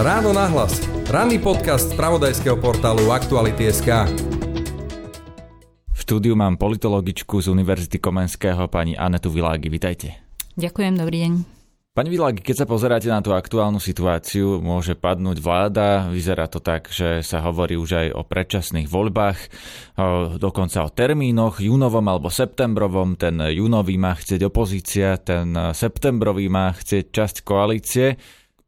Ráno nahlas. Ranný podcast z pravodajského portálu Aktuality.sk V štúdiu mám politologičku z Univerzity Komenského, pani Anetu Világi. Vitajte. Ďakujem, dobrý deň. Pani Világi, keď sa pozeráte na tú aktuálnu situáciu, môže padnúť vláda. Vyzerá to tak, že sa hovorí už aj o predčasných voľbách, dokonca o termínoch, júnovom alebo septembrovom. Ten júnový má chcieť opozícia, ten septembrový má chcieť časť koalície.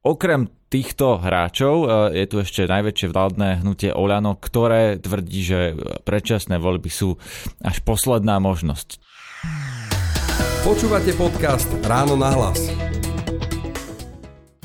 Okrem týchto hráčov e, je tu ešte najväčšie vládne hnutie Oľano, ktoré tvrdí, že predčasné voľby sú až posledná možnosť. Počúvate podcast Ráno na hlas.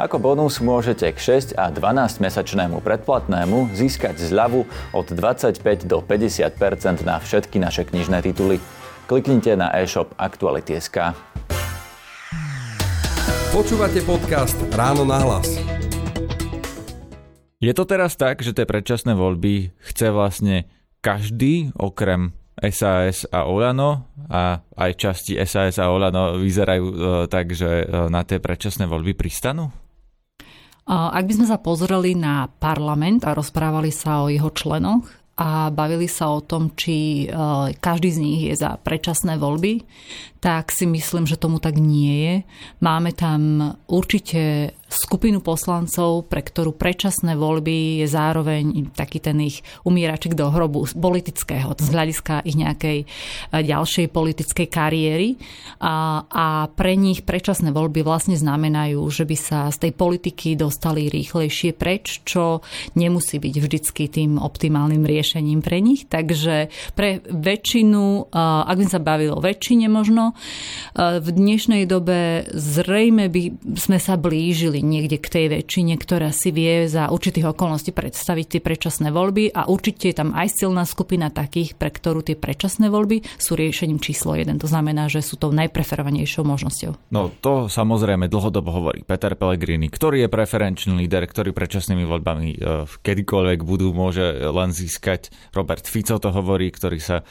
Ako bonus môžete k 6 a 12 mesačnému predplatnému získať zľavu od 25 do 50% na všetky naše knižné tituly. Kliknite na e-shop Aktuality.sk. Počúvate podcast Ráno na hlas. Je to teraz tak, že tie predčasné voľby chce vlastne každý okrem SAS a Olano a aj časti SAS a Olano vyzerajú e, tak, že e, na tie predčasné voľby pristanú? Ak by sme sa pozreli na parlament a rozprávali sa o jeho členoch a bavili sa o tom, či e, každý z nich je za predčasné voľby, tak si myslím, že tomu tak nie je. Máme tam určite skupinu poslancov, pre ktorú predčasné voľby je zároveň taký ten ich umieračik do hrobu politického, z hľadiska ich nejakej e, ďalšej politickej kariéry. A, a pre nich predčasné voľby vlastne znamenajú, že by sa z tej politiky dostali rýchlejšie preč, čo nemusí byť vždycky tým optimálnym riešením pre nich. Takže pre väčšinu, e, ak by sa bavilo o väčšine možno, v dnešnej dobe zrejme by sme sa blížili niekde k tej väčšine, ktorá si vie za určitých okolností predstaviť tie predčasné voľby a určite je tam aj silná skupina takých, pre ktorú tie predčasné voľby sú riešením číslo 1. To znamená, že sú tou najpreferovanejšou možnosťou. No to samozrejme dlhodobo hovorí Peter Pellegrini, ktorý je preferenčný líder, ktorý predčasnými voľbami e, kedykoľvek budú môže len získať. Robert Fico to hovorí, ktorý sa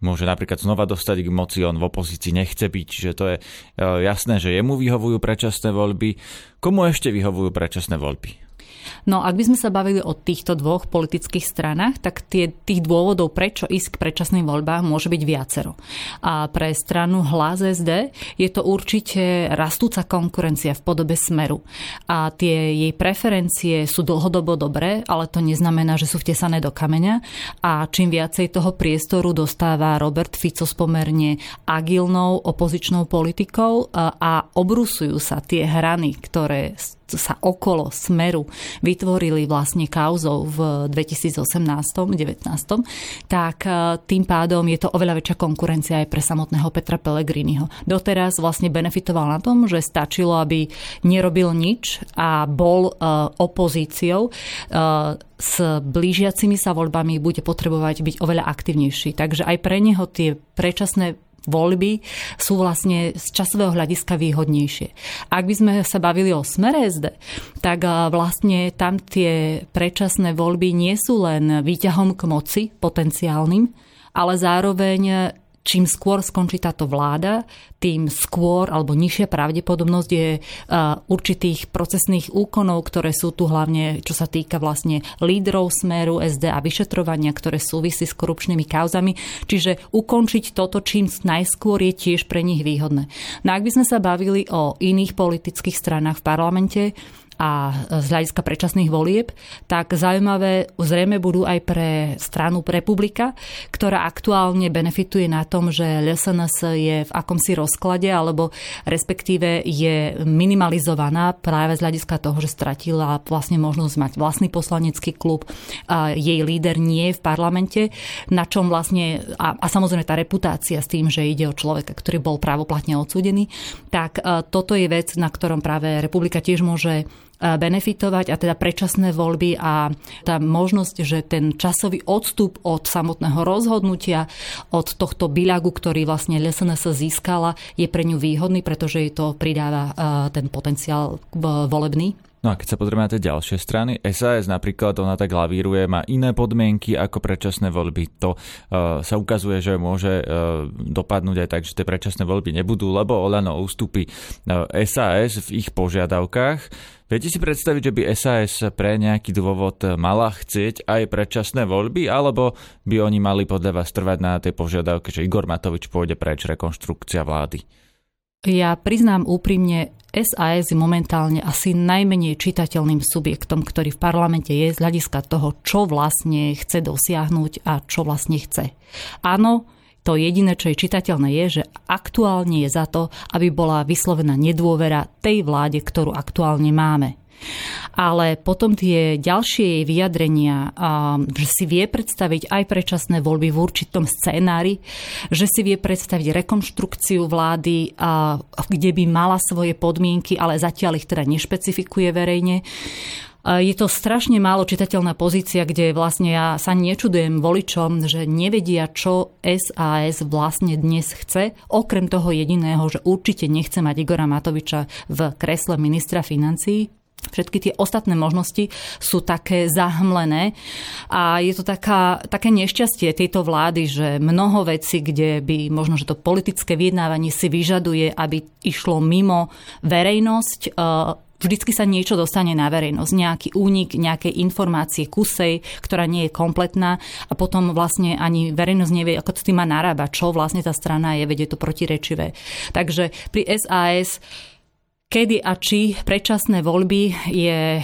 môže napríklad znova dostať k moci, on v opozícii nechce byť, že to je e, jasné, že jemu vyhovujú predčasné voľby. Komu ešte vyhovujú predčasné voľby? No ak by sme sa bavili o týchto dvoch politických stranách, tak tie, tých dôvodov, prečo ísť k predčasným voľbám, môže byť viacero. A pre stranu Hlas SD je to určite rastúca konkurencia v podobe smeru. A tie jej preferencie sú dlhodobo dobré, ale to neznamená, že sú vtesané do kameňa. A čím viacej toho priestoru dostáva Robert Fico s pomerne agilnou opozičnou politikou a obrusujú sa tie hrany, ktoré sa okolo smeru vytvorili vlastne kauzou v 2018-19, tak e, tým pádom je to oveľa väčšia konkurencia aj pre samotného Petra Pellegriniho. Doteraz vlastne benefitoval na tom, že stačilo, aby nerobil nič a bol e, opozíciou e, s blížiacimi sa voľbami bude potrebovať byť oveľa aktivnejší. Takže aj pre neho tie predčasné voľby sú vlastne z časového hľadiska výhodnejšie. Ak by sme sa bavili o smere SD, tak vlastne tam tie predčasné voľby nie sú len výťahom k moci potenciálnym, ale zároveň čím skôr skončí táto vláda, tým skôr alebo nižšia pravdepodobnosť je určitých procesných úkonov, ktoré sú tu hlavne, čo sa týka vlastne lídrov smeru SD a vyšetrovania, ktoré súvisí s korupčnými kauzami. Čiže ukončiť toto čím najskôr je tiež pre nich výhodné. No ak by sme sa bavili o iných politických stranách v parlamente, a z hľadiska predčasných volieb, tak zaujímavé zrejme budú aj pre stranu Republika, ktorá aktuálne benefituje na tom, že LSNS je v akomsi rozklade, alebo respektíve je minimalizovaná práve z hľadiska toho, že stratila vlastne možnosť mať vlastný poslanecký klub. A jej líder nie je v parlamente, na čom vlastne, a, a samozrejme tá reputácia s tým, že ide o človeka, ktorý bol právoplatne odsúdený, tak toto je vec, na ktorom práve Republika tiež môže benefitovať a teda predčasné voľby a tá možnosť, že ten časový odstup od samotného rozhodnutia, od tohto biľagu, ktorý vlastne LSNS získala, je pre ňu výhodný, pretože jej to pridáva ten potenciál volebný. No a keď sa pozrieme na tie ďalšie strany, SAS napríklad, ona tak lavíruje, má iné podmienky ako predčasné voľby. To uh, sa ukazuje, že môže uh, dopadnúť aj tak, že tie predčasné voľby nebudú, lebo Olano ustúpi uh, SAS v ich požiadavkách. Viete si predstaviť, že by SAS pre nejaký dôvod mala chcieť aj predčasné voľby, alebo by oni mali podľa vás trvať na tej požiadavke, že Igor Matovič pôjde preč rekonštrukcia vlády? Ja priznám úprimne, SAS je momentálne asi najmenej čitateľným subjektom, ktorý v parlamente je z hľadiska toho, čo vlastne chce dosiahnuť a čo vlastne chce. Áno, to jediné, čo je čitateľné, je, že aktuálne je za to, aby bola vyslovená nedôvera tej vláde, ktorú aktuálne máme. Ale potom tie ďalšie jej vyjadrenia, že si vie predstaviť aj predčasné voľby v určitom scénári, že si vie predstaviť rekonštrukciu vlády, kde by mala svoje podmienky, ale zatiaľ ich teda nešpecifikuje verejne. Je to strašne málo čitateľná pozícia, kde vlastne ja sa nečudujem voličom, že nevedia, čo SAS vlastne dnes chce, okrem toho jediného, že určite nechce mať Igora Matoviča v kresle ministra financií. Všetky tie ostatné možnosti sú také zahmlené a je to taká, také nešťastie tejto vlády, že mnoho vecí, kde by možno, že to politické vyjednávanie si vyžaduje, aby išlo mimo verejnosť, e, vždycky sa niečo dostane na verejnosť, nejaký únik, nejaké informácie kusej, ktorá nie je kompletná a potom vlastne ani verejnosť nevie, ako s tým má narábať, čo vlastne tá strana je, vedie to protirečivé. Takže pri SAS Kedy a či predčasné voľby je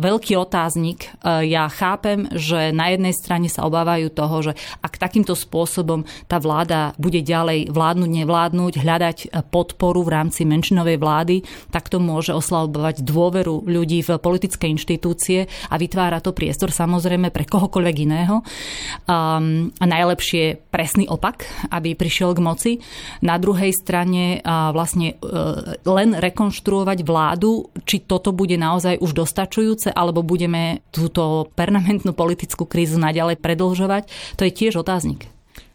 veľký otáznik. E, ja chápem, že na jednej strane sa obávajú toho, že ak takýmto spôsobom tá vláda bude ďalej vládnuť, nevládnuť, hľadať podporu v rámci menšinovej vlády, tak to môže oslabovať dôveru ľudí v politické inštitúcie a vytvára to priestor samozrejme pre kohokoľvek iného. A najlepšie presný opak, aby prišiel k moci. Na druhej strane vlastne uh, len rekonštruovať rekonštruovať vládu, či toto bude naozaj už dostačujúce, alebo budeme túto permanentnú politickú krízu naďalej predlžovať, to je tiež otáznik.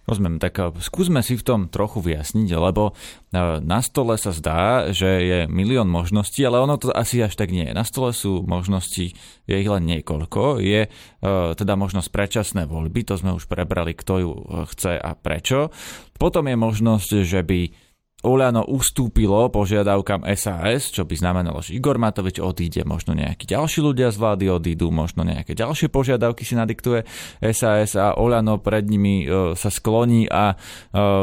Rozumiem, tak eh, skúsme si v tom trochu vyjasniť, lebo eh, na stole sa zdá, že je milión možností, ale ono to asi až tak nie je. Na stole sú možnosti, je ich len niekoľko. Je eh, teda možnosť predčasné voľby, to sme už prebrali, kto ju chce a prečo. Potom je možnosť, že by Oľano ustúpilo požiadavkám SAS, čo by znamenalo, že Igor Matovič odíde, možno nejakí ďalší ľudia z vlády odídu, možno nejaké ďalšie požiadavky si nadiktuje SAS a Oľano pred nimi e, sa skloní a e,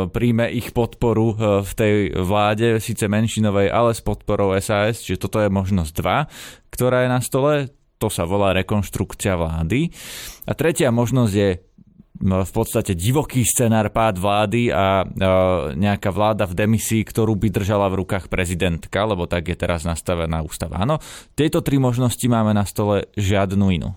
príjme ich podporu e, v tej vláde, síce menšinovej, ale s podporou SAS, čiže toto je možnosť 2, ktorá je na stole, to sa volá rekonštrukcia vlády. A tretia možnosť je v podstate divoký scenár pád vlády a nejaká vláda v demisii, ktorú by držala v rukách prezidentka, lebo tak je teraz nastavená ústava. Áno, tieto tri možnosti máme na stole žiadnu inú.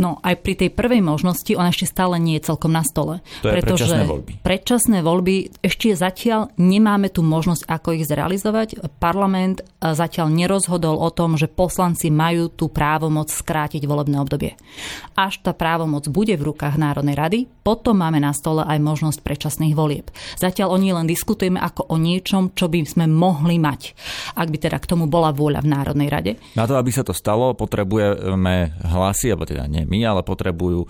No aj pri tej prvej možnosti ona ešte stále nie je celkom na stole. To pretože predčasné voľby. Predčasné voľby ešte zatiaľ nemáme tu možnosť, ako ich zrealizovať. Parlament zatiaľ nerozhodol o tom, že poslanci majú tú právomoc skrátiť volebné obdobie. Až tá právomoc bude v rukách Národnej rady, potom máme na stole aj možnosť predčasných volieb. Zatiaľ o ní len diskutujeme ako o niečom, čo by sme mohli mať, ak by teda k tomu bola vôľa v Národnej rade. Na to, aby sa to stalo, potrebujeme hlasy, alebo teda nie my, ale potrebujú e,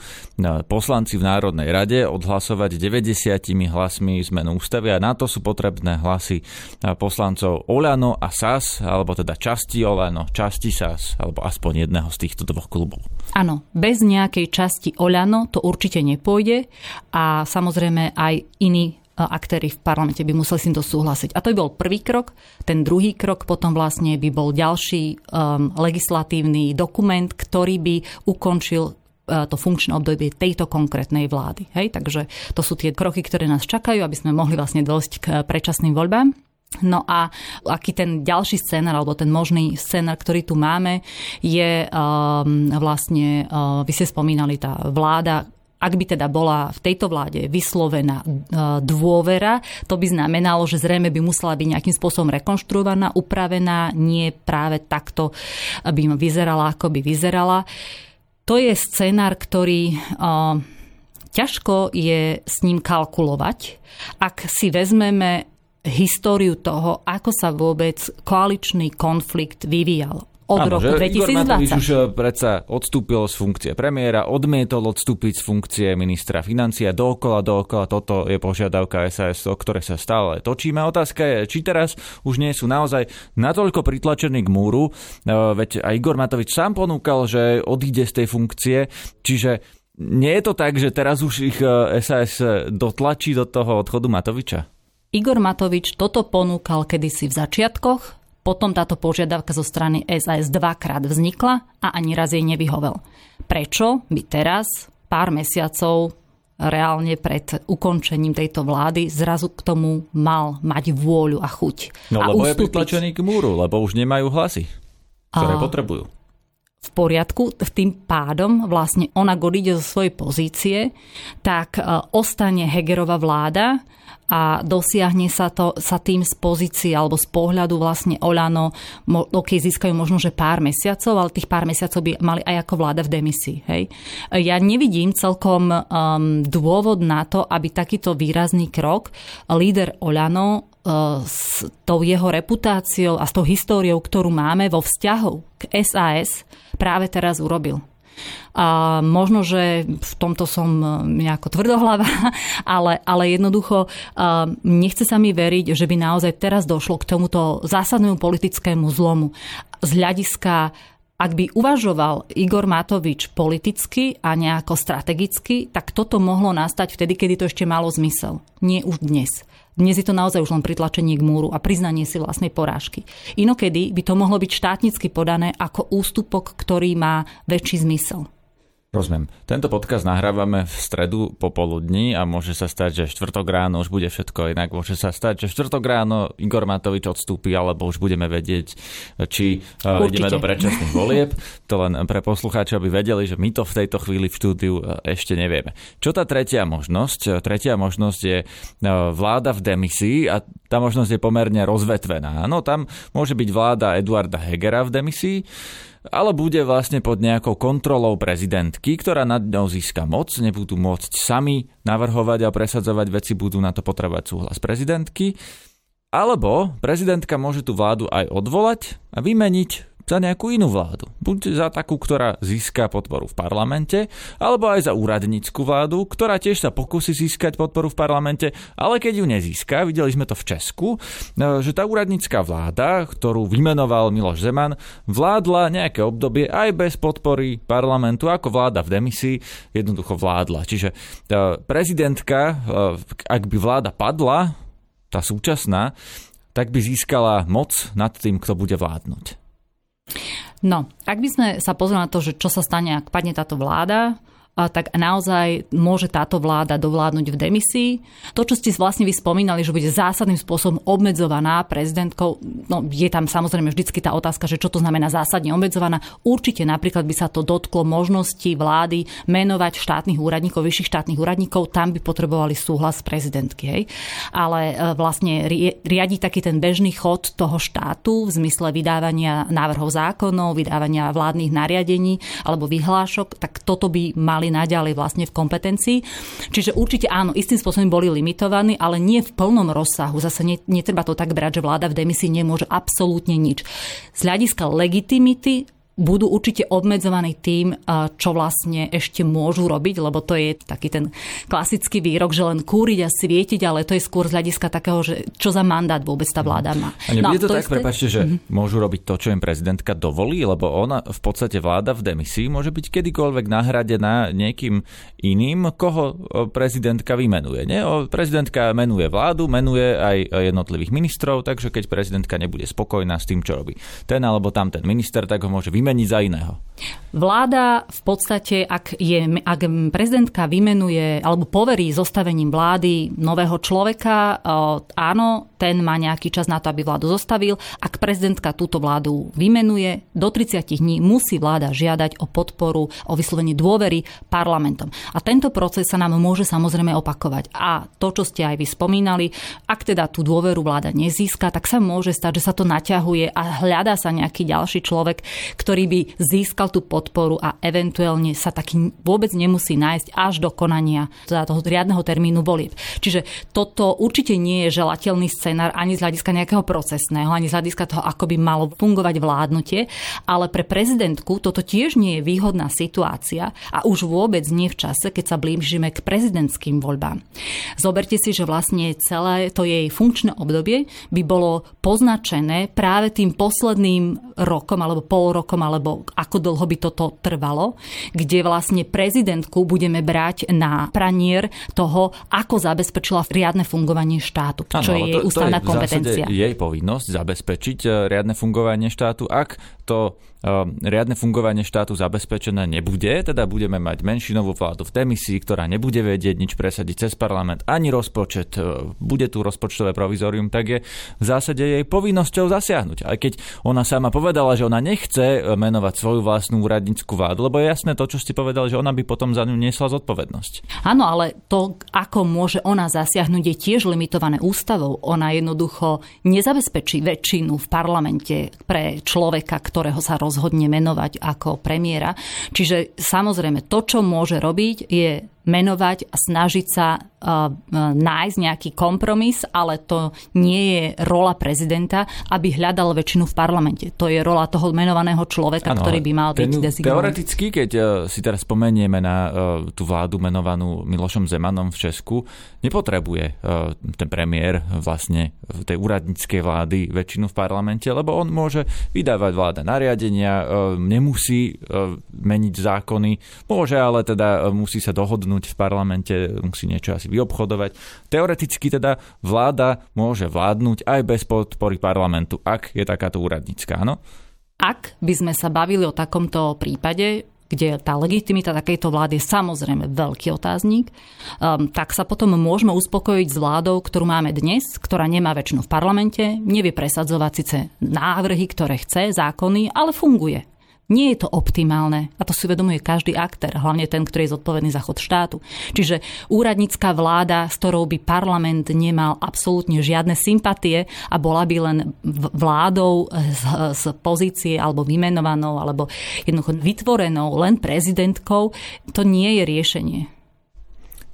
poslanci v Národnej rade odhlasovať 90 hlasmi zmenu ústavy a na to sú potrebné hlasy e, poslancov Oľano a SAS, alebo teda časti Oľano, časti SAS, alebo aspoň jedného z týchto dvoch klubov. Áno, bez nejakej časti Oľano to určite nepôjde a samozrejme aj iní aktéry v parlamente by museli s týmto súhlasiť. A to by bol prvý krok. Ten druhý krok potom vlastne by bol ďalší um, legislatívny dokument, ktorý by ukončil uh, to funkčné obdobie tejto konkrétnej vlády. Hej? Takže to sú tie kroky, ktoré nás čakajú, aby sme mohli vlastne dosť k predčasným voľbám. No a aký ten ďalší scénar, alebo ten možný scénar, ktorý tu máme, je um, vlastne, uh, vy ste spomínali, tá vláda ak by teda bola v tejto vláde vyslovená e, dôvera, to by znamenalo, že zrejme by musela byť nejakým spôsobom rekonštruovaná, upravená, nie práve takto by vyzerala, ako by vyzerala. To je scenár, ktorý uh, ťažko je s ním kalkulovať. Ak si vezmeme históriu toho, ako sa vôbec koaličný konflikt vyvíjal od Áno, roku 2020. Igor Matovič už eh, predsa odstúpil z funkcie premiéra, odmietol odstúpiť z funkcie ministra financia dookola, dookola. Toto je požiadavka SAS, o ktoré sa stále točíme. Otázka je, či teraz už nie sú naozaj natoľko pritlačení k múru, eh, veď aj Igor Matovič sám ponúkal, že odíde z tej funkcie, čiže nie je to tak, že teraz už ich SAS eh, dotlačí do toho odchodu Matoviča? Igor Matovič toto ponúkal kedysi v začiatkoch potom táto požiadavka zo strany SAS dvakrát vznikla a ani raz jej nevyhovel. Prečo by teraz, pár mesiacov reálne pred ukončením tejto vlády zrazu k tomu mal mať vôľu a chuť. No a lebo ustúpiť. je pritlačený k múru, lebo už nemajú hlasy, ktoré a... potrebujú v poriadku, tým pádom vlastne ona odíde zo svojej pozície, tak e, ostane Hegerová vláda a dosiahne sa, to, sa tým z pozície alebo z pohľadu vlastne Olano, ok, získajú možno, že pár mesiacov, ale tých pár mesiacov by mali aj ako vláda v demisii. Hej? Ja nevidím celkom um, dôvod na to, aby takýto výrazný krok líder Olano uh, s tou jeho reputáciou a s tou históriou, ktorú máme vo vzťahu k SAS, práve teraz urobil. A možno, že v tomto som nejako tvrdohlava, ale, ale jednoducho e, nechce sa mi veriť, že by naozaj teraz došlo k tomuto zásadnému politickému zlomu. Z hľadiska ak by uvažoval Igor Matovič politicky a nejako strategicky, tak toto mohlo nastať vtedy, kedy to ešte malo zmysel. Nie už dnes. Dnes je to naozaj už len pritlačenie k múru a priznanie si vlastnej porážky. Inokedy by to mohlo byť štátnicky podané ako ústupok, ktorý má väčší zmysel. Rozumiem. Tento podcast nahrávame v stredu popoludní a môže sa stať, že štvrtok ráno už bude všetko inak. Môže sa stať, že štvrtok ráno Igor Matovič odstúpi, alebo už budeme vedieť, či uh, ideme do predčasných volieb. To len pre poslucháčov, aby vedeli, že my to v tejto chvíli v štúdiu uh, ešte nevieme. Čo tá tretia možnosť? Tretia možnosť je vláda v demisii a tá možnosť je pomerne rozvetvená. No tam môže byť vláda Eduarda Hegera v demisii, ale bude vlastne pod nejakou kontrolou prezidentky, ktorá nad ňou získa moc, nebudú môcť sami navrhovať a presadzovať veci, budú na to potrebovať súhlas prezidentky. Alebo prezidentka môže tú vládu aj odvolať a vymeniť za nejakú inú vládu. Buď za takú, ktorá získa podporu v parlamente, alebo aj za úradnícku vládu, ktorá tiež sa pokusí získať podporu v parlamente, ale keď ju nezíska, videli sme to v Česku, e, že tá úradnícka vláda, ktorú vymenoval Miloš Zeman, vládla nejaké obdobie aj bez podpory parlamentu, ako vláda v demisii, jednoducho vládla. Čiže e, prezidentka, e, ak by vláda padla, tá súčasná, tak by získala moc nad tým, kto bude vládnuť. No, ak by sme sa pozreli na to, že čo sa stane, ak padne táto vláda, tak naozaj môže táto vláda dovládnuť v demisii. To, čo ste vlastne vy spomínali, že bude zásadným spôsobom obmedzovaná prezidentkou, no je tam samozrejme vždycky tá otázka, že čo to znamená zásadne obmedzovaná. Určite napríklad by sa to dotklo možnosti vlády menovať štátnych úradníkov, vyšších štátnych úradníkov, tam by potrebovali súhlas prezidentky. Hej. Ale e, vlastne riadi taký ten bežný chod toho štátu v zmysle vydávania návrhov zákonov, vydávania vládnych nariadení alebo vyhlášok, tak toto by mali naďalej vlastne v kompetencii. Čiže určite áno, istým spôsobom boli limitovaní, ale nie v plnom rozsahu. Zase netreba to tak brať, že vláda v demisii nemôže absolútne nič. Z hľadiska legitimity budú určite obmedzovaní tým, čo vlastne ešte môžu robiť, lebo to je taký ten klasický výrok, že len kúriť a svietiť, ale to je skôr z hľadiska takého, že čo za mandát vôbec tá vláda má. A nebude no, to, to tak, isté... prepáčte, že mm-hmm. môžu robiť to, čo im prezidentka dovolí, lebo ona v podstate vláda v demisii môže byť kedykoľvek nahradená niekým iným, koho prezidentka vymenuje. Nie? Prezidentka menuje vládu, menuje aj jednotlivých ministrov, takže keď prezidentka nebude spokojná s tým, čo robí ten alebo tam ten minister, tak ho môže vymenovať vymeniť za iného. Vláda v podstate, ak, je, ak prezidentka vymenuje alebo poverí zostavením vlády nového človeka, áno, ten má nejaký čas na to, aby vládu zostavil. Ak prezidentka túto vládu vymenuje, do 30 dní musí vláda žiadať o podporu, o vyslovenie dôvery parlamentom. A tento proces sa nám môže samozrejme opakovať. A to, čo ste aj vy spomínali, ak teda tú dôveru vláda nezíska, tak sa môže stať, že sa to naťahuje a hľadá sa nejaký ďalší človek, ktorý by získal tú podporu a eventuálne sa taký vôbec nemusí nájsť až do konania teda toho riadneho termínu volieb. Čiže toto určite nie je želateľný scenár ani z hľadiska nejakého procesného, ani z hľadiska toho, ako by malo fungovať vládnutie, ale pre prezidentku toto tiež nie je výhodná situácia a už vôbec nie v čase, keď sa blížime k prezidentským voľbám. Zoberte si, že vlastne celé to jej funkčné obdobie by bolo poznačené práve tým posledným rokom alebo pol rokom alebo ako dlho by toto trvalo, kde vlastne prezidentku budeme brať na pranier toho, ako zabezpečila riadne fungovanie štátu, ano, čo je jej ústavná to je kompetencia. jej povinnosť zabezpečiť eh, riadne fungovanie štátu. Ak to riadne fungovanie štátu zabezpečené nebude, teda budeme mať menšinovú vládu v demisii, ktorá nebude vedieť nič presadiť cez parlament, ani rozpočet, e, bude tu rozpočtové provizorium, tak je v zásade jej povinnosťou zasiahnuť. Aj keď ona sama povedala, že ona nechce e, menovať svoju vlastnú úradnícku vládu, lebo je jasné to, čo ste povedali, že ona by potom za ňu niesla zodpovednosť. Áno, ale to, ako môže ona zasiahnuť, je tiež limitované ústavou. Ona jednoducho nezabezpečí väčšinu v parlamente pre človeka, ktorého sa roz rozhodne menovať ako premiéra. Čiže samozrejme to, čo môže robiť, je menovať a snažiť sa uh, nájsť nejaký kompromis, ale to nie je rola prezidenta, aby hľadal väčšinu v parlamente. To je rola toho menovaného človeka, ano, ktorý by mal byť dezignovaný. Teoreticky, keď uh, si teraz spomenieme na uh, tú vládu menovanú Milošom Zemanom v Česku, nepotrebuje ten premiér vlastne v tej úradníckej vlády väčšinu v parlamente, lebo on môže vydávať vláda nariadenia, nemusí meniť zákony, môže ale teda musí sa dohodnúť dohodnúť v parlamente, musí niečo asi vyobchodovať. Teoreticky teda vláda môže vládnuť aj bez podpory parlamentu, ak je takáto úradnícka, áno? Ak by sme sa bavili o takomto prípade, kde tá legitimita takejto vlády je samozrejme veľký otáznik, um, tak sa potom môžeme uspokojiť s vládou, ktorú máme dnes, ktorá nemá väčšinu v parlamente, nevie presadzovať síce návrhy, ktoré chce, zákony, ale funguje. Nie je to optimálne a to si uvedomuje každý aktér, hlavne ten, ktorý je zodpovedný za chod štátu. Čiže úradnícká vláda, s ktorou by parlament nemal absolútne žiadne sympatie a bola by len vládou z, z pozície alebo vymenovanou alebo jednoducho vytvorenou len prezidentkou, to nie je riešenie.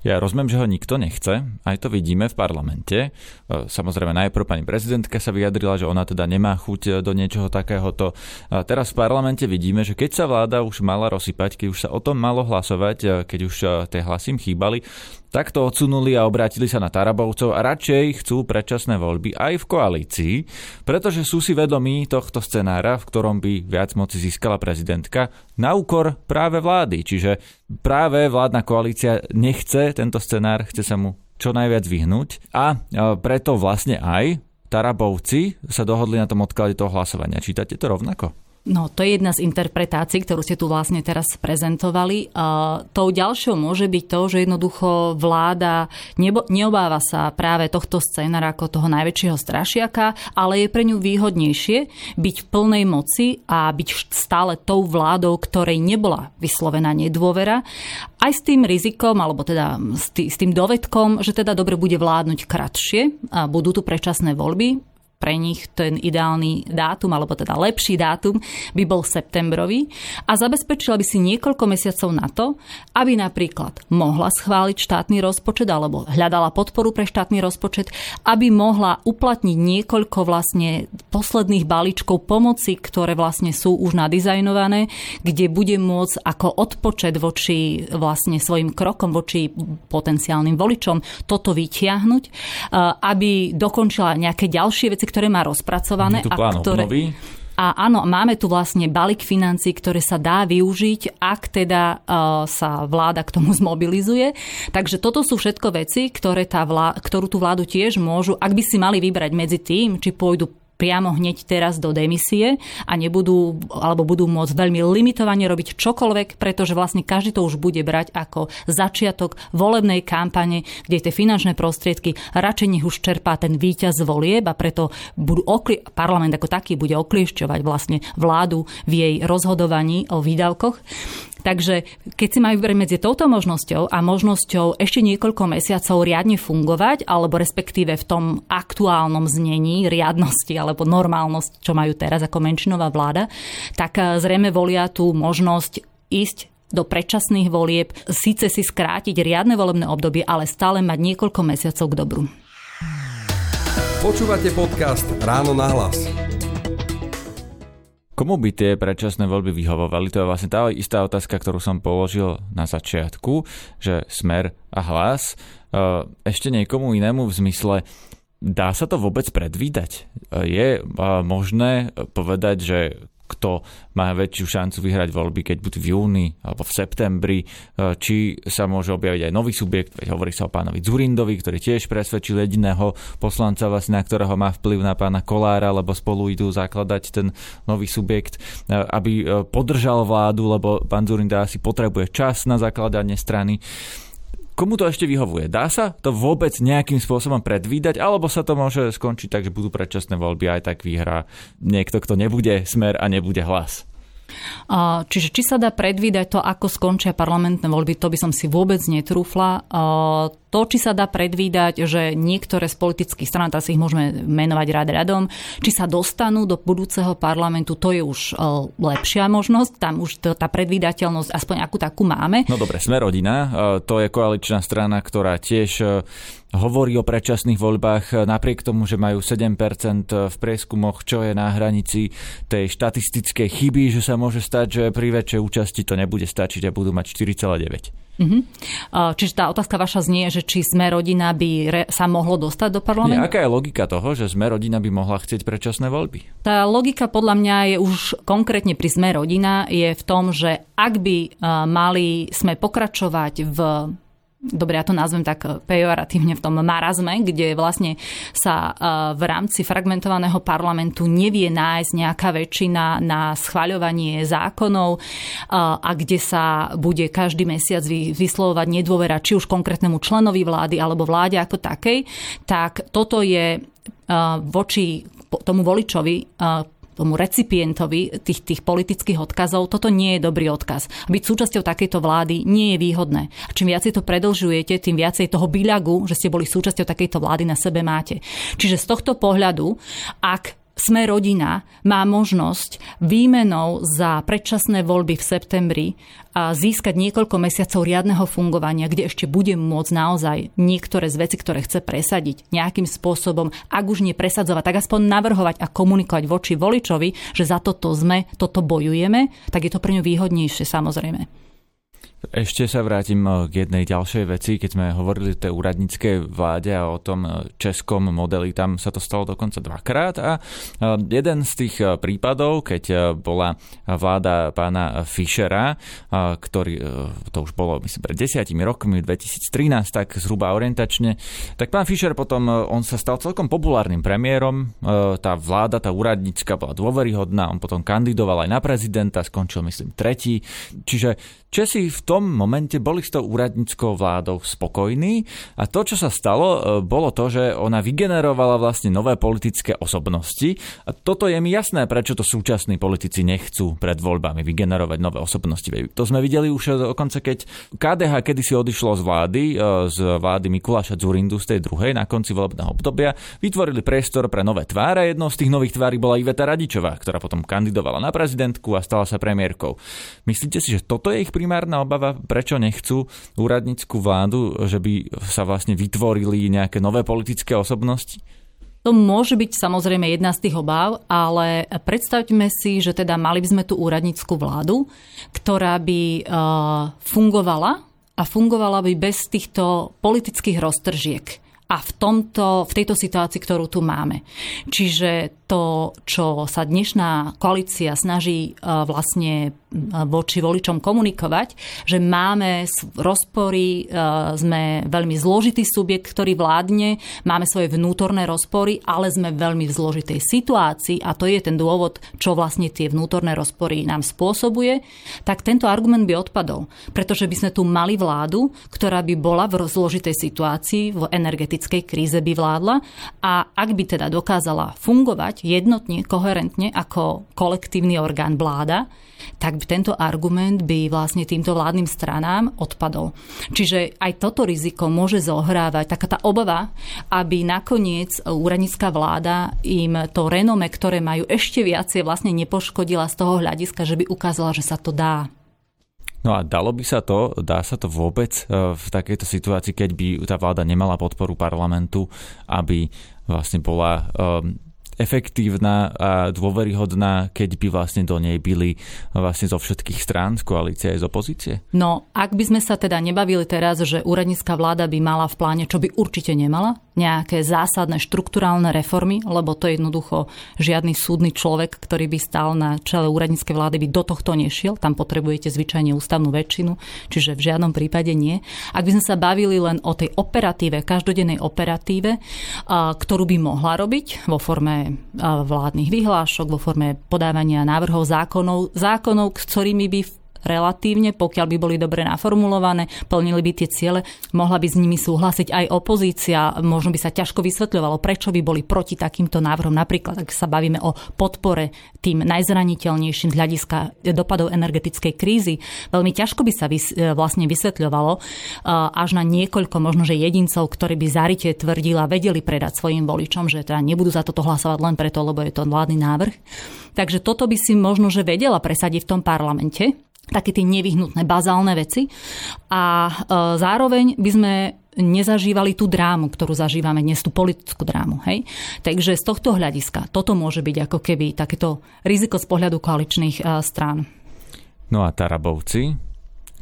Ja rozumiem, že ho nikto nechce, aj to vidíme v parlamente. E, samozrejme, najprv pani prezidentka sa vyjadrila, že ona teda nemá chuť e, do niečoho takéhoto. A teraz v parlamente vidíme, že keď sa vláda už mala rozsypať, keď už sa o tom malo hlasovať, e, keď už tie hlasy im chýbali, tak to odsunuli a obrátili sa na Tarabovcov a radšej chcú predčasné voľby aj v koalícii, pretože sú si vedomí tohto scenára, v ktorom by viac moci získala prezidentka na úkor práve vlády. Čiže práve vládna koalícia nechce tento scenár, chce sa mu čo najviac vyhnúť a preto vlastne aj Tarabovci sa dohodli na tom odklade toho hlasovania. Čítate to rovnako? No, to je jedna z interpretácií, ktorú ste tu vlastne teraz prezentovali. Uh, tou ďalšou môže byť to, že jednoducho vláda nebo, neobáva sa práve tohto scénara ako toho najväčšieho strašiaka, ale je pre ňu výhodnejšie byť v plnej moci a byť stále tou vládou, ktorej nebola vyslovená nedôvera, aj s tým rizikom, alebo teda s, tý, s tým dovedkom, že teda dobre bude vládnuť kratšie a budú tu predčasné voľby, pre nich ten ideálny dátum, alebo teda lepší dátum by bol septembrový a zabezpečila by si niekoľko mesiacov na to, aby napríklad mohla schváliť štátny rozpočet alebo hľadala podporu pre štátny rozpočet, aby mohla uplatniť niekoľko vlastne posledných balíčkov pomoci, ktoré vlastne sú už nadizajnované, kde bude môcť ako odpočet voči vlastne svojim krokom, voči potenciálnym voličom toto vytiahnuť, aby dokončila nejaké ďalšie veci, ktoré má rozpracované. Je tu plán a ktoré... obnovy? A áno, máme tu vlastne balík financí, ktoré sa dá využiť, ak teda uh, sa vláda k tomu zmobilizuje. Takže toto sú všetko veci, ktoré tá vlá- ktorú tú vládu tiež môžu, ak by si mali vybrať medzi tým, či pôjdu priamo hneď teraz do demisie a nebudú, alebo budú môcť veľmi limitovane robiť čokoľvek, pretože vlastne každý to už bude brať ako začiatok volebnej kampane, kde tie finančné prostriedky radšej nech už čerpá ten víťaz volieb a preto budú okli- parlament ako taký bude okliešťovať vlastne vládu v jej rozhodovaní o výdavkoch. Takže keď si majú vybrať medzi touto možnosťou a možnosťou ešte niekoľko mesiacov riadne fungovať, alebo respektíve v tom aktuálnom znení riadnosti alebo normálnosť, čo majú teraz ako menšinová vláda, tak eh, zrejme volia tú možnosť ísť do predčasných volieb, síce si skrátiť riadne volebné obdobie, ale stále mať niekoľko mesiacov k dobru. Počúvate podcast Ráno na hlas. Komu by tie predčasné voľby vyhovovali? To je vlastne tá istá otázka, ktorú som položil na začiatku, že smer a hlas. E, ešte niekomu inému v zmysle, dá sa to vôbec predvídať? E, je e, možné povedať, že kto má väčšiu šancu vyhrať voľby, keď budú v júni alebo v septembri, e, či sa môže objaviť aj nový subjekt, veď hovorí sa o pánovi Zurindovi, ktorý tiež presvedčil jediného poslanca, vlastne, na ktorého má vplyv na pána Kolára, lebo spolu idú zakladať ten nový subjekt, e, aby e, podržal vládu, lebo pán Zurinda asi potrebuje čas na zakladanie strany. Komu to ešte vyhovuje? Dá sa to vôbec nejakým spôsobom predvídať, alebo sa to môže skončiť tak, že budú predčasné voľby aj tak vyhrá niekto, kto nebude smer a nebude hlas? Čiže či sa dá predvídať to, ako skončia parlamentné voľby, to by som si vôbec netrúfla. To, či sa dá predvídať, že niektoré z politických stran, asi ich môžeme menovať rád radom, či sa dostanú do budúceho parlamentu, to je už lepšia možnosť. Tam už tá predvídateľnosť, aspoň akú takú máme. No dobre, sme rodina, to je koaličná strana, ktorá tiež hovorí o predčasných voľbách napriek tomu, že majú 7% v prieskumoch, čo je na hranici tej štatistickej chyby, že sa môže stať, že pri väčšej účasti to nebude stačiť a budú mať 4,9. Uh-huh. Čiže tá otázka vaša znie, že či sme rodina by re- sa mohlo dostať do parlamentu? Nie, aká je logika toho, že sme rodina by mohla chcieť predčasné voľby? Tá logika podľa mňa je už konkrétne pri sme rodina je v tom, že ak by mali sme pokračovať v dobre, ja to nazvem tak pejoratívne v tom marazme, kde vlastne sa e, v rámci fragmentovaného parlamentu nevie nájsť nejaká väčšina na schvaľovanie zákonov e, a kde sa bude každý mesiac vyslovovať nedôvera či už konkrétnemu členovi vlády alebo vláde ako takej, tak toto je voči tomu voličovi tomu recipientovi tých, tých politických odkazov, toto nie je dobrý odkaz. Byť súčasťou takejto vlády nie je výhodné. A čím viacej to predlžujete, tým viacej toho byľagu, že ste boli súčasťou takejto vlády na sebe máte. Čiže z tohto pohľadu, ak sme rodina má možnosť výmenou za predčasné voľby v septembri a získať niekoľko mesiacov riadneho fungovania, kde ešte bude môcť naozaj niektoré z veci, ktoré chce presadiť nejakým spôsobom, ak už nie presadzovať, tak aspoň navrhovať a komunikovať voči voličovi, že za toto sme, toto bojujeme, tak je to pre ňu výhodnejšie samozrejme. Ešte sa vrátim eh, k jednej ďalšej veci, keď sme hovorili o tej úradníckej vláde a o tom eh, českom modeli, tam sa to stalo dokonca dvakrát. A eh, jeden z tých prípadov, keď bola vláda pána Fischera, ktorý, to už bolo myslím pred desiatimi rokmi, 2013, tak zhruba orientačne, tak pán Fischer potom, on sa stal celkom populárnym premiérom, tá vláda, tá úradnícka bola dôveryhodná, on potom kandidoval aj na prezidenta, skončil myslím tretí, čiže Česi v tom momente boli s tou úradníckou vládou spokojní a to, čo sa stalo, e, bolo to, že ona vygenerovala vlastne nové politické osobnosti a toto je mi jasné, prečo to súčasní politici nechcú pred voľbami vygenerovať nové osobnosti. To sme videli už dokonca, keď KDH kedysi odišlo z vlády, e, z vlády Mikuláša Zurindu z tej druhej na konci volebného obdobia, vytvorili priestor pre nové tváre. Jednou z tých nových tvári bola Iveta Radičová, ktorá potom kandidovala na prezidentku a stala sa premiérkou. Myslíte si, že toto je ich primárna obava, prečo nechcú úradnícku vládu, že by sa vlastne vytvorili nejaké nové politické osobnosti? To môže byť samozrejme jedna z tých obáv, ale predstavme si, že teda mali by sme tú úradnícku vládu, ktorá by uh, fungovala a fungovala by bez týchto politických roztržiek a v, tomto, v tejto situácii, ktorú tu máme. Čiže to, čo sa dnešná koalícia snaží e, vlastne voči voličom komunikovať, že máme rozpory, sme veľmi zložitý subjekt, ktorý vládne, máme svoje vnútorné rozpory, ale sme veľmi v zložitej situácii a to je ten dôvod, čo vlastne tie vnútorné rozpory nám spôsobuje, tak tento argument by odpadol. Pretože by sme tu mali vládu, ktorá by bola v zložitej situácii, v energetickej kríze by vládla a ak by teda dokázala fungovať jednotne, koherentne ako kolektívny orgán vláda, tak tento argument by vlastne týmto vládnym stranám odpadol. Čiže aj toto riziko môže zohrávať taká tá obava, aby nakoniec úradnícka vláda im to renome, ktoré majú ešte viacej, vlastne nepoškodila z toho hľadiska, že by ukázala, že sa to dá. No a dalo by sa to, dá sa to vôbec e, v takejto situácii, keď by tá vláda nemala podporu parlamentu, aby vlastne bola um, efektívna a dôveryhodná, keď by vlastne do nej byli vlastne zo všetkých strán, z koalície aj z opozície? No, ak by sme sa teda nebavili teraz, že úradnícka vláda by mala v pláne, čo by určite nemala, nejaké zásadné štrukturálne reformy, lebo to je jednoducho žiadny súdny človek, ktorý by stal na čele úradníckej vlády, by do tohto nešiel. Tam potrebujete zvyčajne ústavnú väčšinu, čiže v žiadnom prípade nie. Ak by sme sa bavili len o tej operatíve, každodennej operatíve, ktorú by mohla robiť vo forme vládnych vyhlášok, vo forme podávania návrhov zákonov, zákonov, ktorými by relatívne, pokiaľ by boli dobre naformulované, plnili by tie ciele, mohla by s nimi súhlasiť aj opozícia. Možno by sa ťažko vysvetľovalo, prečo by boli proti takýmto návrhom. Napríklad, ak sa bavíme o podpore tým najzraniteľnejším z hľadiska dopadov energetickej krízy, veľmi ťažko by sa vys- vlastne vysvetľovalo e, až na niekoľko možno, že jedincov, ktorí by zarite tvrdila, vedeli predať svojim voličom, že teda nebudú za toto hlasovať len preto, lebo je to vládny návrh. Takže toto by si možno, že vedela presadiť v tom parlamente také tie nevyhnutné bazálne veci. A e, zároveň by sme nezažívali tú drámu, ktorú zažívame dnes, tú politickú drámu. Hej? Takže z tohto hľadiska toto môže byť ako keby takéto riziko z pohľadu koaličných e, strán. No a Tarabovci,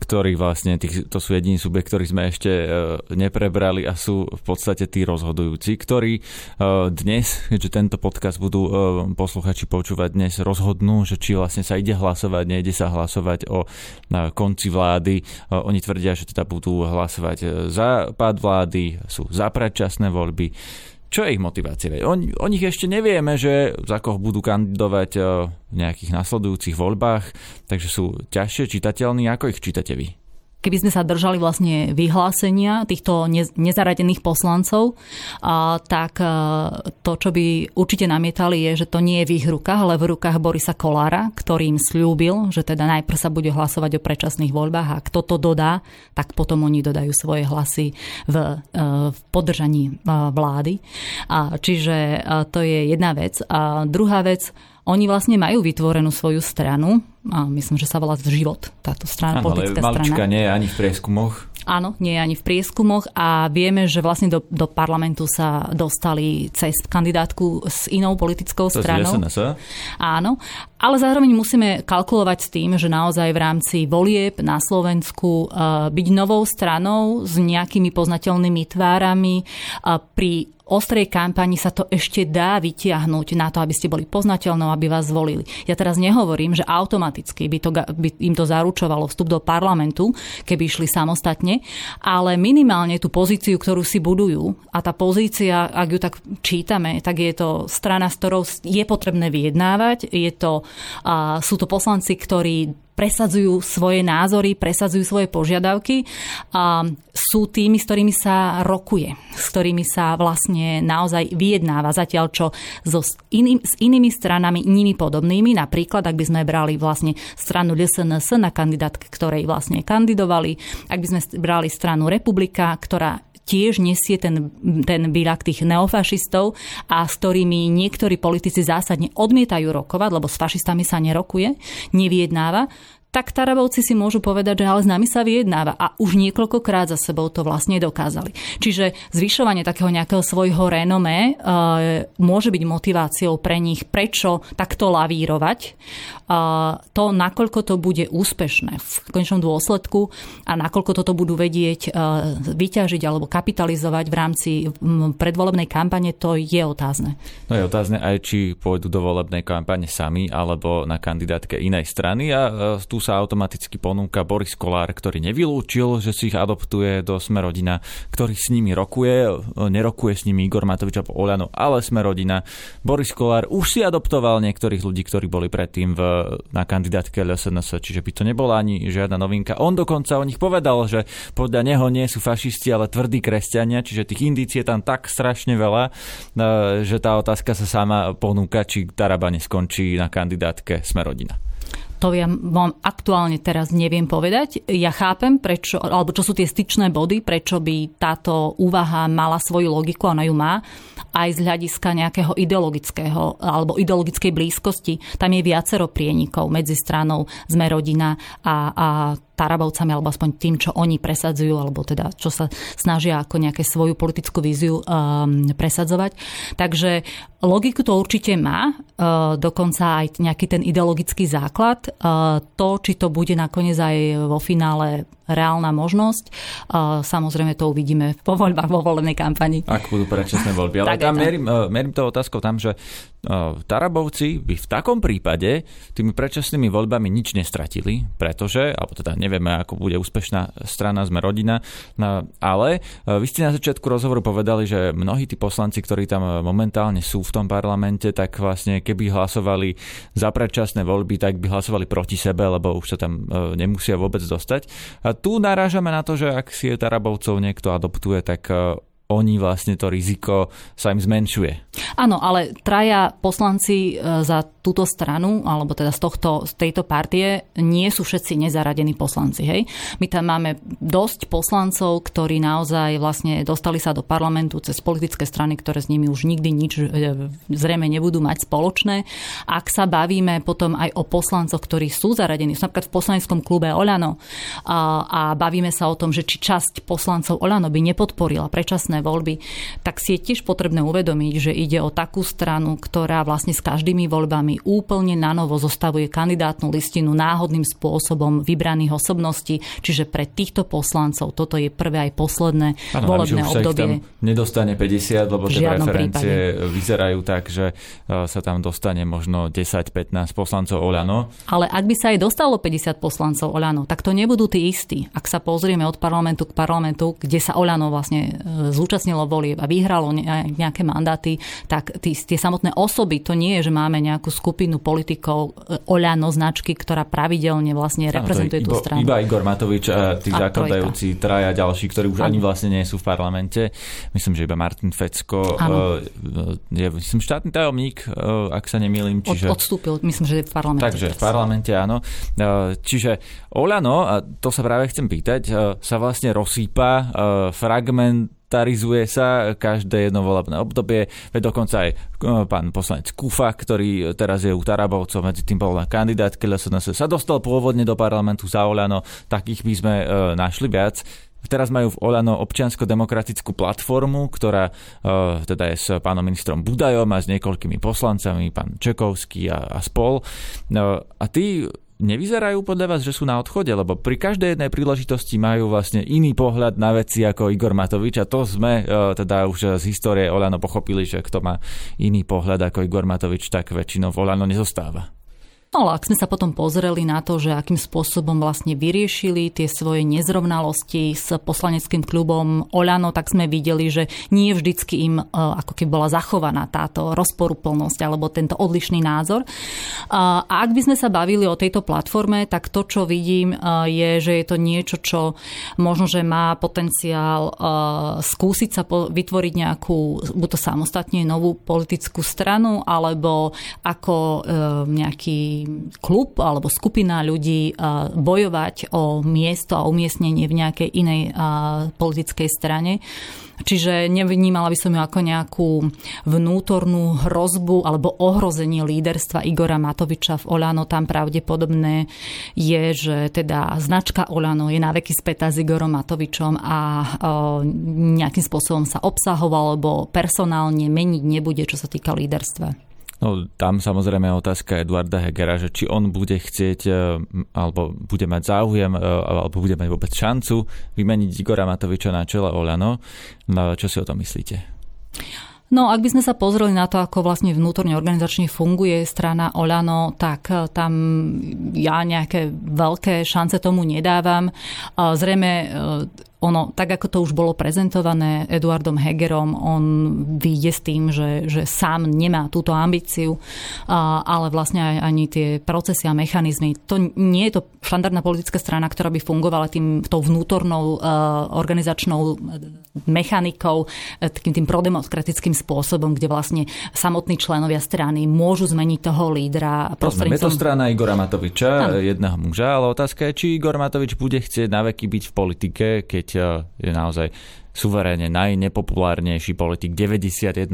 ktorých vlastne, tých, to sú jediní subjekt, ktorých sme ešte uh, neprebrali a sú v podstate tí rozhodujúci, ktorí uh, dnes, keďže tento podcast budú uh, posluchači počúvať dnes, rozhodnú, že či vlastne sa ide hlasovať, nejde sa hlasovať o na konci vlády. Uh, oni tvrdia, že teda budú hlasovať za pád vlády, sú za predčasné voľby. Čo je ich motivácia? O, o nich ešte nevieme, že za koho budú kandidovať e, v nejakých nasledujúcich voľbách, takže sú ťažšie čitateľní. Ako ich čítate vy? Keby sme sa držali vlastne vyhlásenia týchto nezaradených poslancov, tak e, to, čo by určite namietali, je, že to nie je v ich rukách, ale v rukách Borisa Kolára, ktorý im slúbil, že teda najprv sa bude hlasovať o predčasných voľbách a kto to dodá, tak potom oni dodajú svoje hlasy v, e, v podržaní e, vlády. Čiže to je jedna vec. A druhá vec, oni vlastne majú vytvorenú svoju stranu, a myslím, že sa volá Život, táto strana, ano, politická ale strana. nie je ani v prieskumoch. Áno, nie je ani v prieskumoch a vieme, že vlastne do, do parlamentu sa dostali cez kandidátku s inou politickou to stranou. SNS, Áno, ale zároveň musíme kalkulovať s tým, že naozaj v rámci volieb na Slovensku uh, byť novou stranou s nejakými poznateľnými tvárami uh, pri ostrej kampani sa to ešte dá vytiahnuť na to, aby ste boli poznateľnou, aby vás zvolili. Ja teraz nehovorím, že automaticky by, to, by im to zaručovalo vstup do parlamentu, keby išli samostatne, ale minimálne tú pozíciu, ktorú si budujú a tá pozícia, ak ju tak čítame, tak je to strana, s ktorou je potrebné vyjednávať, je to, sú to poslanci, ktorí presadzujú svoje názory, presadzujú svoje požiadavky a sú tými, s ktorými sa rokuje, s ktorými sa vlastne naozaj vyjednáva. Zatiaľ čo so iným, s inými stranami, nimi podobnými, napríklad ak by sme brali vlastne stranu LSNS na kandidátke, ktorej vlastne kandidovali, ak by sme brali stranu Republika, ktorá tiež nesie ten, ten výrak tých neofašistov a s ktorými niektorí politici zásadne odmietajú rokovať, lebo s fašistami sa nerokuje, neviednáva, tak Tarabovci si môžu povedať, že ale s nami sa vyjednáva a už niekoľkokrát za sebou to vlastne dokázali. Čiže zvyšovanie takého nejakého svojho renomé uh, môže byť motiváciou pre nich, prečo takto lavírovať. Uh, to, nakoľko to bude úspešné v konečnom dôsledku a nakoľko toto budú vedieť uh, vyťažiť alebo kapitalizovať v rámci predvolebnej kampane, to je otázne. No je otázne aj, či pôjdu do volebnej kampane sami alebo na kandidátke inej strany a tu sa automaticky ponúka Boris Kolár, ktorý nevylúčil, že si ich adoptuje do Smerodina, ktorý s nimi rokuje, nerokuje s nimi Igor Matovič alebo Oľano, ale Smerodina. Boris Kolár už si adoptoval niektorých ľudí, ktorí boli predtým v, na kandidátke LSNS, čiže by to nebola ani žiadna novinka. On dokonca o nich povedal, že podľa neho nie sú fašisti, ale tvrdí kresťania, čiže tých indícií je tam tak strašne veľa, e, že tá otázka sa sama ponúka, či Taraba neskončí na kandidátke Smerodina. To ja vám aktuálne teraz neviem povedať. Ja chápem, prečo, alebo čo sú tie styčné body, prečo by táto úvaha mala svoju logiku, ona ju má, aj z hľadiska nejakého ideologického alebo ideologickej blízkosti. Tam je viacero prienikov medzi stranou Sme rodina a, a Tarabovcami, alebo aspoň tým, čo oni presadzujú, alebo teda čo sa snažia ako nejaké svoju politickú víziu um, presadzovať. Takže logiku to určite má, uh, dokonca aj nejaký ten ideologický základ. Uh, to, či to bude nakoniec aj vo finále reálna možnosť. Samozrejme to uvidíme po voľbách, vo voľnej kampani. Ak budú predčasné voľby. Ale tam merím, e, merím to otázkou tam, že e, Tarabovci by v takom prípade tými predčasnými voľbami nič nestratili, pretože, alebo teda nevieme, ako bude úspešná strana, sme rodina, ale e, vy ste na začiatku rozhovoru povedali, že mnohí tí poslanci, ktorí tam momentálne sú v tom parlamente, tak vlastne keby hlasovali za predčasné voľby, tak by hlasovali proti sebe, lebo už sa tam nemusia vôbec dostať. A tu narážame na to, že ak si je Tarabovcov niekto adoptuje, tak e, oni vlastne to riziko sa im zmenšuje. Áno, ale traja poslanci e, za túto stranu, alebo teda z, tohto, z tejto partie, nie sú všetci nezaradení poslanci. Hej? My tam máme dosť poslancov, ktorí naozaj vlastne dostali sa do parlamentu cez politické strany, ktoré s nimi už nikdy nič e, zrejme nebudú mať spoločné. Ak sa bavíme potom aj o poslancoch, ktorí sú zaradení, napríklad v poslaneckom klube Oľano a, a bavíme sa o tom, že či časť poslancov Oľano by nepodporila predčasné voľby, tak si je tiež potrebné uvedomiť, že ide o takú stranu, ktorá vlastne s každými voľbami úplne na novo zostavuje kandidátnu listinu náhodným spôsobom vybraných osobností, čiže pre týchto poslancov toto je prvé aj posledné ano, volebné obdobie. nedostane 50, lebo tie preferencie prípade. vyzerajú tak, že e, sa tam dostane možno 10-15 poslancov Oľano. Ale ak by sa aj dostalo 50 poslancov Oľano, tak to nebudú tí istí. Ak sa pozrieme od parlamentu k parlamentu, kde sa Oľano vlastne e, zúčastnilo volieb a vyhralo nejaké mandáty, tak tí, tie samotné osoby, to nie je, že máme nejakú skupinu politikov e, Oľano značky, ktorá pravidelne vlastne reprezentuje tú stranu. Iba Igor Matovič a tí a zakladajúci traja ďalší, ktorí už ano. ani vlastne nie sú v parlamente. Myslím, že iba Martin Fecko ano. E, je, myslím, štátny tajomník, e, ak sa nemýlim. Čiže... Od, odstúpil, myslím, že je v parlamente. Takže v parlamente, áno. Čiže Oľano, a to sa práve chcem pýtať, sa vlastne rozsýpa fragment inventarizuje sa každé jedno volebné obdobie, veď dokonca aj e, pán poslanec Kufa, ktorý teraz je u Tarabovcov, medzi tým bol na kandidátke LSNS, sa dostal pôvodne do parlamentu za Oľano, takých by sme e, našli viac. Teraz majú v Olano občiansko-demokratickú platformu, ktorá uh, teda je s pánom ministrom Budajom a s niekoľkými poslancami, pán Čekovský a, a spol. Uh, a tí nevyzerajú podľa vás, že sú na odchode? Lebo pri každej jednej príležitosti majú vlastne iný pohľad na veci ako Igor Matovič a to sme e, teda už z histórie Olano pochopili, že kto má iný pohľad ako Igor Matovič, tak väčšinou v Olano nezostáva. No ak sme sa potom pozreli na to, že akým spôsobom vlastne vyriešili tie svoje nezrovnalosti s poslaneckým klubom Oľano, tak sme videli, že nie vždycky im e, ako keby bola zachovaná táto rozporuplnosť alebo tento odlišný názor. A ak by sme sa bavili o tejto platforme, tak to, čo vidím, e, je, že je to niečo, čo možno, že má potenciál e, skúsiť sa vytvoriť nejakú, buď to samostatne novú politickú stranu, alebo ako nejaký klub alebo skupina ľudí bojovať o miesto a umiestnenie v nejakej inej politickej strane. Čiže nevnímala by som ju ako nejakú vnútornú hrozbu alebo ohrozenie líderstva Igora Matoviča v Olano. Tam pravdepodobné je, že teda značka Olano je náveky spätá s Igorom Matovičom a nejakým spôsobom sa obsahoval alebo personálne meniť nebude, čo sa týka líderstva. No, tam samozrejme otázka Eduarda Hegera, že či on bude chcieť, e, alebo bude mať záujem, e, alebo bude mať vôbec šancu vymeniť Igora Matoviča na čele Olano. No, čo si o tom myslíte? No, ak by sme sa pozreli na to, ako vlastne vnútorne organizačne funguje strana Olano, tak e, tam ja nejaké veľké šance tomu nedávam. Zrejme ono, tak ako to už bolo prezentované Eduardom Hegerom, on vyjde s tým, že, že sám nemá túto ambíciu, ale vlastne aj ani tie procesy a mechanizmy. To nie je to štandardná politická strana, ktorá by fungovala tým, tou vnútornou organizačnou mechanikou, e, takým tým prodemokratickým spôsobom, kde vlastne samotní členovia strany môžu zmeniť toho lídra. Je to strana Igora Matoviča, ano. jedného muža, ale otázka je, či Igor Matovič bude chcieť na veky byť v politike, keď je naozaj suverénne najnepopulárnejší politik, 91%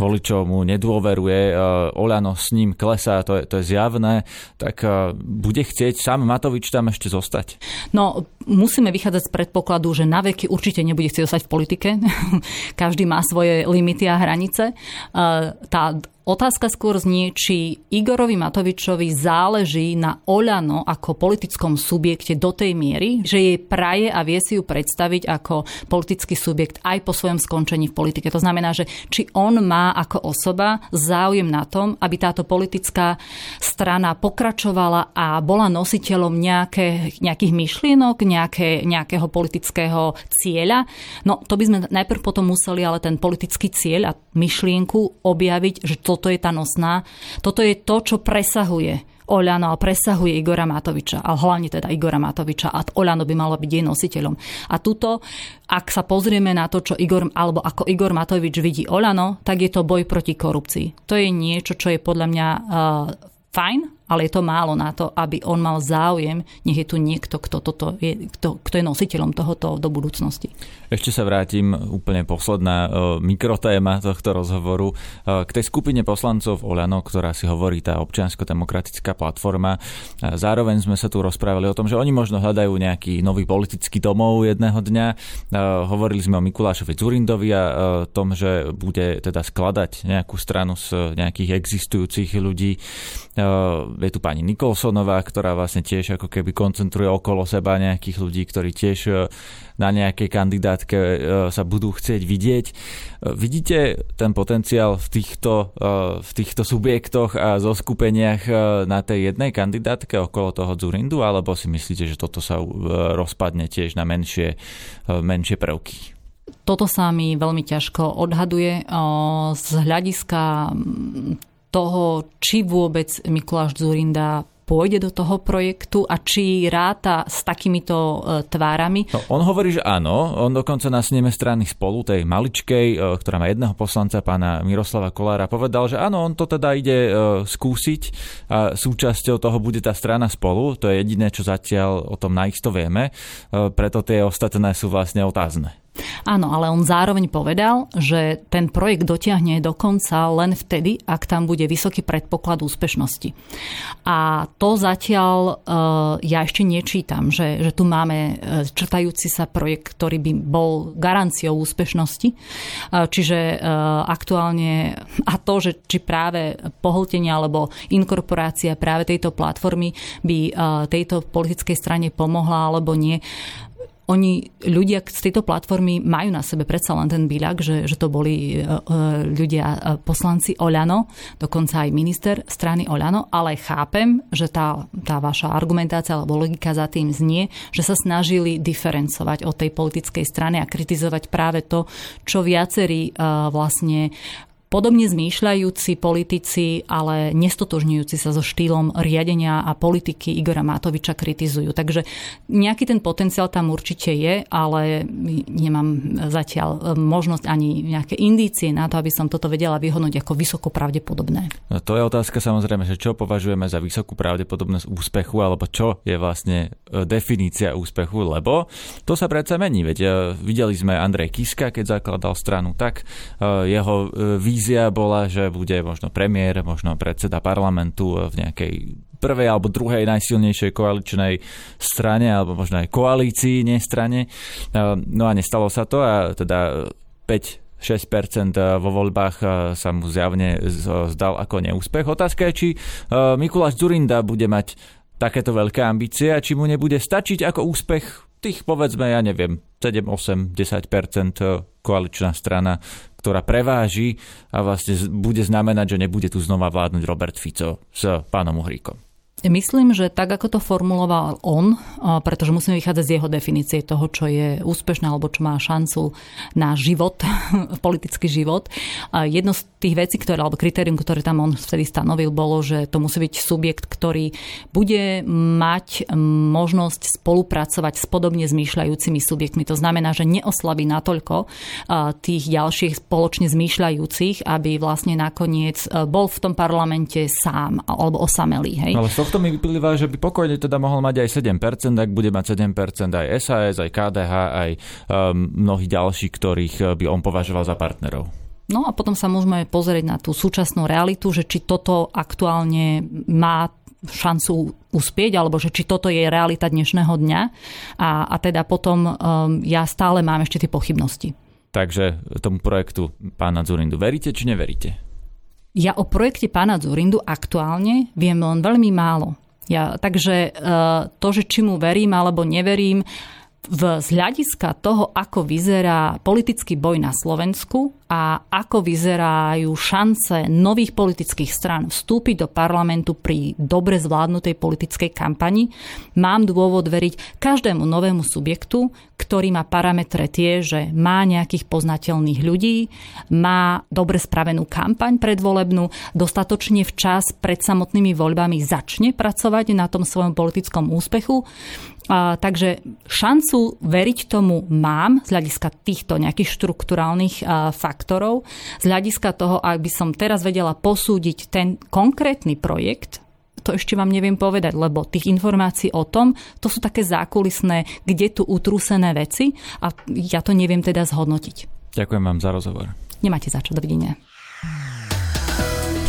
voličov mu nedôveruje, e, Oľano s ním klesá, to je, to je zjavné, tak e, bude chcieť sám Matovič tam ešte zostať? No, musíme vychádzať z predpokladu, že na veky určite nebude chcieť zostať v politike. Každý má svoje limity a hranice. E, tá Otázka skôr znie, či Igorovi Matovičovi záleží na Oľano ako politickom subjekte do tej miery, že jej praje a vie si ju predstaviť ako politický subjekt aj po svojom skončení v politike. To znamená, že či on má ako osoba záujem na tom, aby táto politická strana pokračovala a bola nositeľom nejaké, nejakých myšlienok, nejaké, nejakého politického cieľa. No to by sme najprv potom museli ale ten politický cieľ a myšlienku objaviť, že to toto je tá nosná. Toto je to, čo presahuje Oľano a presahuje Igora Matoviča, ale hlavne teda Igora Matoviča a Oľano by malo byť jej nositeľom. A tuto, ak sa pozrieme na to, čo Igor, alebo ako Igor Matovič vidí Oľano, tak je to boj proti korupcii. To je niečo, čo je podľa mňa uh, fajn, ale je to málo na to, aby on mal záujem, nech je tu niekto, kto, toto je, kto, kto je nositeľom tohoto do budúcnosti. Ešte sa vrátim úplne posledná uh, mikrotéma tohto rozhovoru uh, k tej skupine poslancov Oľano, ktorá si hovorí tá občiansko-demokratická platforma. Uh, zároveň sme sa tu rozprávali o tom, že oni možno hľadajú nejaký nový politický domov jedného dňa. Hovorili sme o Mikulášovi Zurindovi a tom, že bude teda skladať nejakú stranu z nejakých existujúcich ľudí je tu pani Nikolsonová, ktorá vlastne tiež ako keby koncentruje okolo seba nejakých ľudí, ktorí tiež e, na nejakej kandidátke e, sa budú chcieť vidieť. E, vidíte ten potenciál v týchto, v týchto subjektoch a zoskupeniach na tej jednej kandidátke okolo toho Zurindu, alebo si myslíte, že toto sa rozpadne tiež na menšie, menšie prvky? Toto sa mi veľmi ťažko odhaduje z hľadiska toho, či vôbec Mikuláš Zurinda pôjde do toho projektu a či ráta s takýmito e, tvárami? No, on hovorí, že áno. On dokonca na sneme strany spolu, tej maličkej, e, ktorá má jedného poslanca, pána Miroslava Kolára, povedal, že áno, on to teda ide e, skúsiť a súčasťou toho bude tá strana spolu. To je jediné, čo zatiaľ o tom naisto vieme. Preto tie ostatné sú vlastne otázne. Áno, ale on zároveň povedal, že ten projekt dotiahne do konca len vtedy, ak tam bude vysoký predpoklad úspešnosti. A to zatiaľ uh, ja ešte nečítam, že, že tu máme uh, črtajúci sa projekt, ktorý by bol garanciou úspešnosti. Uh, čiže aktuálne a to, že či práve pohltenie alebo inkorporácia práve tejto platformy by tejto politickej strane pomohla alebo nie, oni, ľudia z tejto platformy majú na sebe predsa len ten byľak, že, že to boli e, e, ľudia, e, poslanci Oľano, dokonca aj minister strany Oľano, ale chápem, že tá, tá vaša argumentácia alebo logika za tým znie, že sa snažili diferencovať od tej politickej strany a kritizovať práve to, čo viacerí vlastne podobne zmýšľajúci politici, ale nestotožňujúci sa so štýlom riadenia a politiky Igora Matoviča kritizujú. Takže nejaký ten potenciál tam určite je, ale nemám zatiaľ možnosť ani nejaké indície na to, aby som toto vedela vyhodnúť ako vysoko pravdepodobné. No to je otázka samozrejme, že čo považujeme za vysokú pravdepodobnosť úspechu, alebo čo je vlastne e, definícia úspechu, lebo to sa predsa mení. Veď e, videli sme Andrej Kiska, keď zakladal stranu, tak e, jeho vízia bola, že bude možno premiér, možno predseda parlamentu v nejakej prvej alebo druhej najsilnejšej koaličnej strane, alebo možno aj koalícii, nie strane. No a nestalo sa to a teda 5 6% vo voľbách sa mu zjavne zdal ako neúspech. Otázka je, či Mikuláš Zurinda bude mať takéto veľké ambície a či mu nebude stačiť ako úspech tých povedzme, ja neviem, 7, 8, 10% koaličná strana, ktorá preváži a vlastne bude znamenať, že nebude tu znova vládnuť Robert Fico s pánom Uhríkom. Myslím, že tak, ako to formuloval on, pretože musíme vychádzať z jeho definície toho, čo je úspešné alebo čo má šancu na život, politický život. Jedno z tých vecí, ktoré, alebo kritérium, ktoré tam on vtedy stanovil, bolo, že to musí byť subjekt, ktorý bude mať možnosť spolupracovať s podobne zmýšľajúcimi subjektmi. To znamená, že neoslabí natoľko tých ďalších spoločne zmýšľajúcich, aby vlastne nakoniec bol v tom parlamente sám alebo osamelý. Hej? Ale tohto mi vyplýva, že by pokojne teda mohol mať aj 7%, ak bude mať 7% aj SAS, aj KDH, aj um, mnohí ďalší, ktorých uh, by on považoval za partnerov. No a potom sa môžeme pozrieť na tú súčasnú realitu, že či toto aktuálne má šancu uspieť, alebo že či toto je realita dnešného dňa. A, a teda potom um, ja stále mám ešte tie pochybnosti. Takže tomu projektu pána Zurindu veríte či neveríte? Ja o projekte pána Zurindu aktuálne viem len veľmi málo. Ja, takže e, to, že či mu verím alebo neverím, v, z hľadiska toho, ako vyzerá politický boj na Slovensku a ako vyzerajú šance nových politických strán vstúpiť do parlamentu pri dobre zvládnutej politickej kampani, mám dôvod veriť každému novému subjektu, ktorý má parametre tie, že má nejakých poznateľných ľudí, má dobre spravenú kampaň predvolebnú, dostatočne včas pred samotnými voľbami začne pracovať na tom svojom politickom úspechu a, takže šancu veriť tomu mám z hľadiska týchto nejakých štruktúrálnych a, faktorov. Z hľadiska toho, ak by som teraz vedela posúdiť ten konkrétny projekt, to ešte vám neviem povedať, lebo tých informácií o tom, to sú také zákulisné, kde tu utrúsené veci a ja to neviem teda zhodnotiť. Ďakujem vám za rozhovor. Nemáte za čo, dovidenia.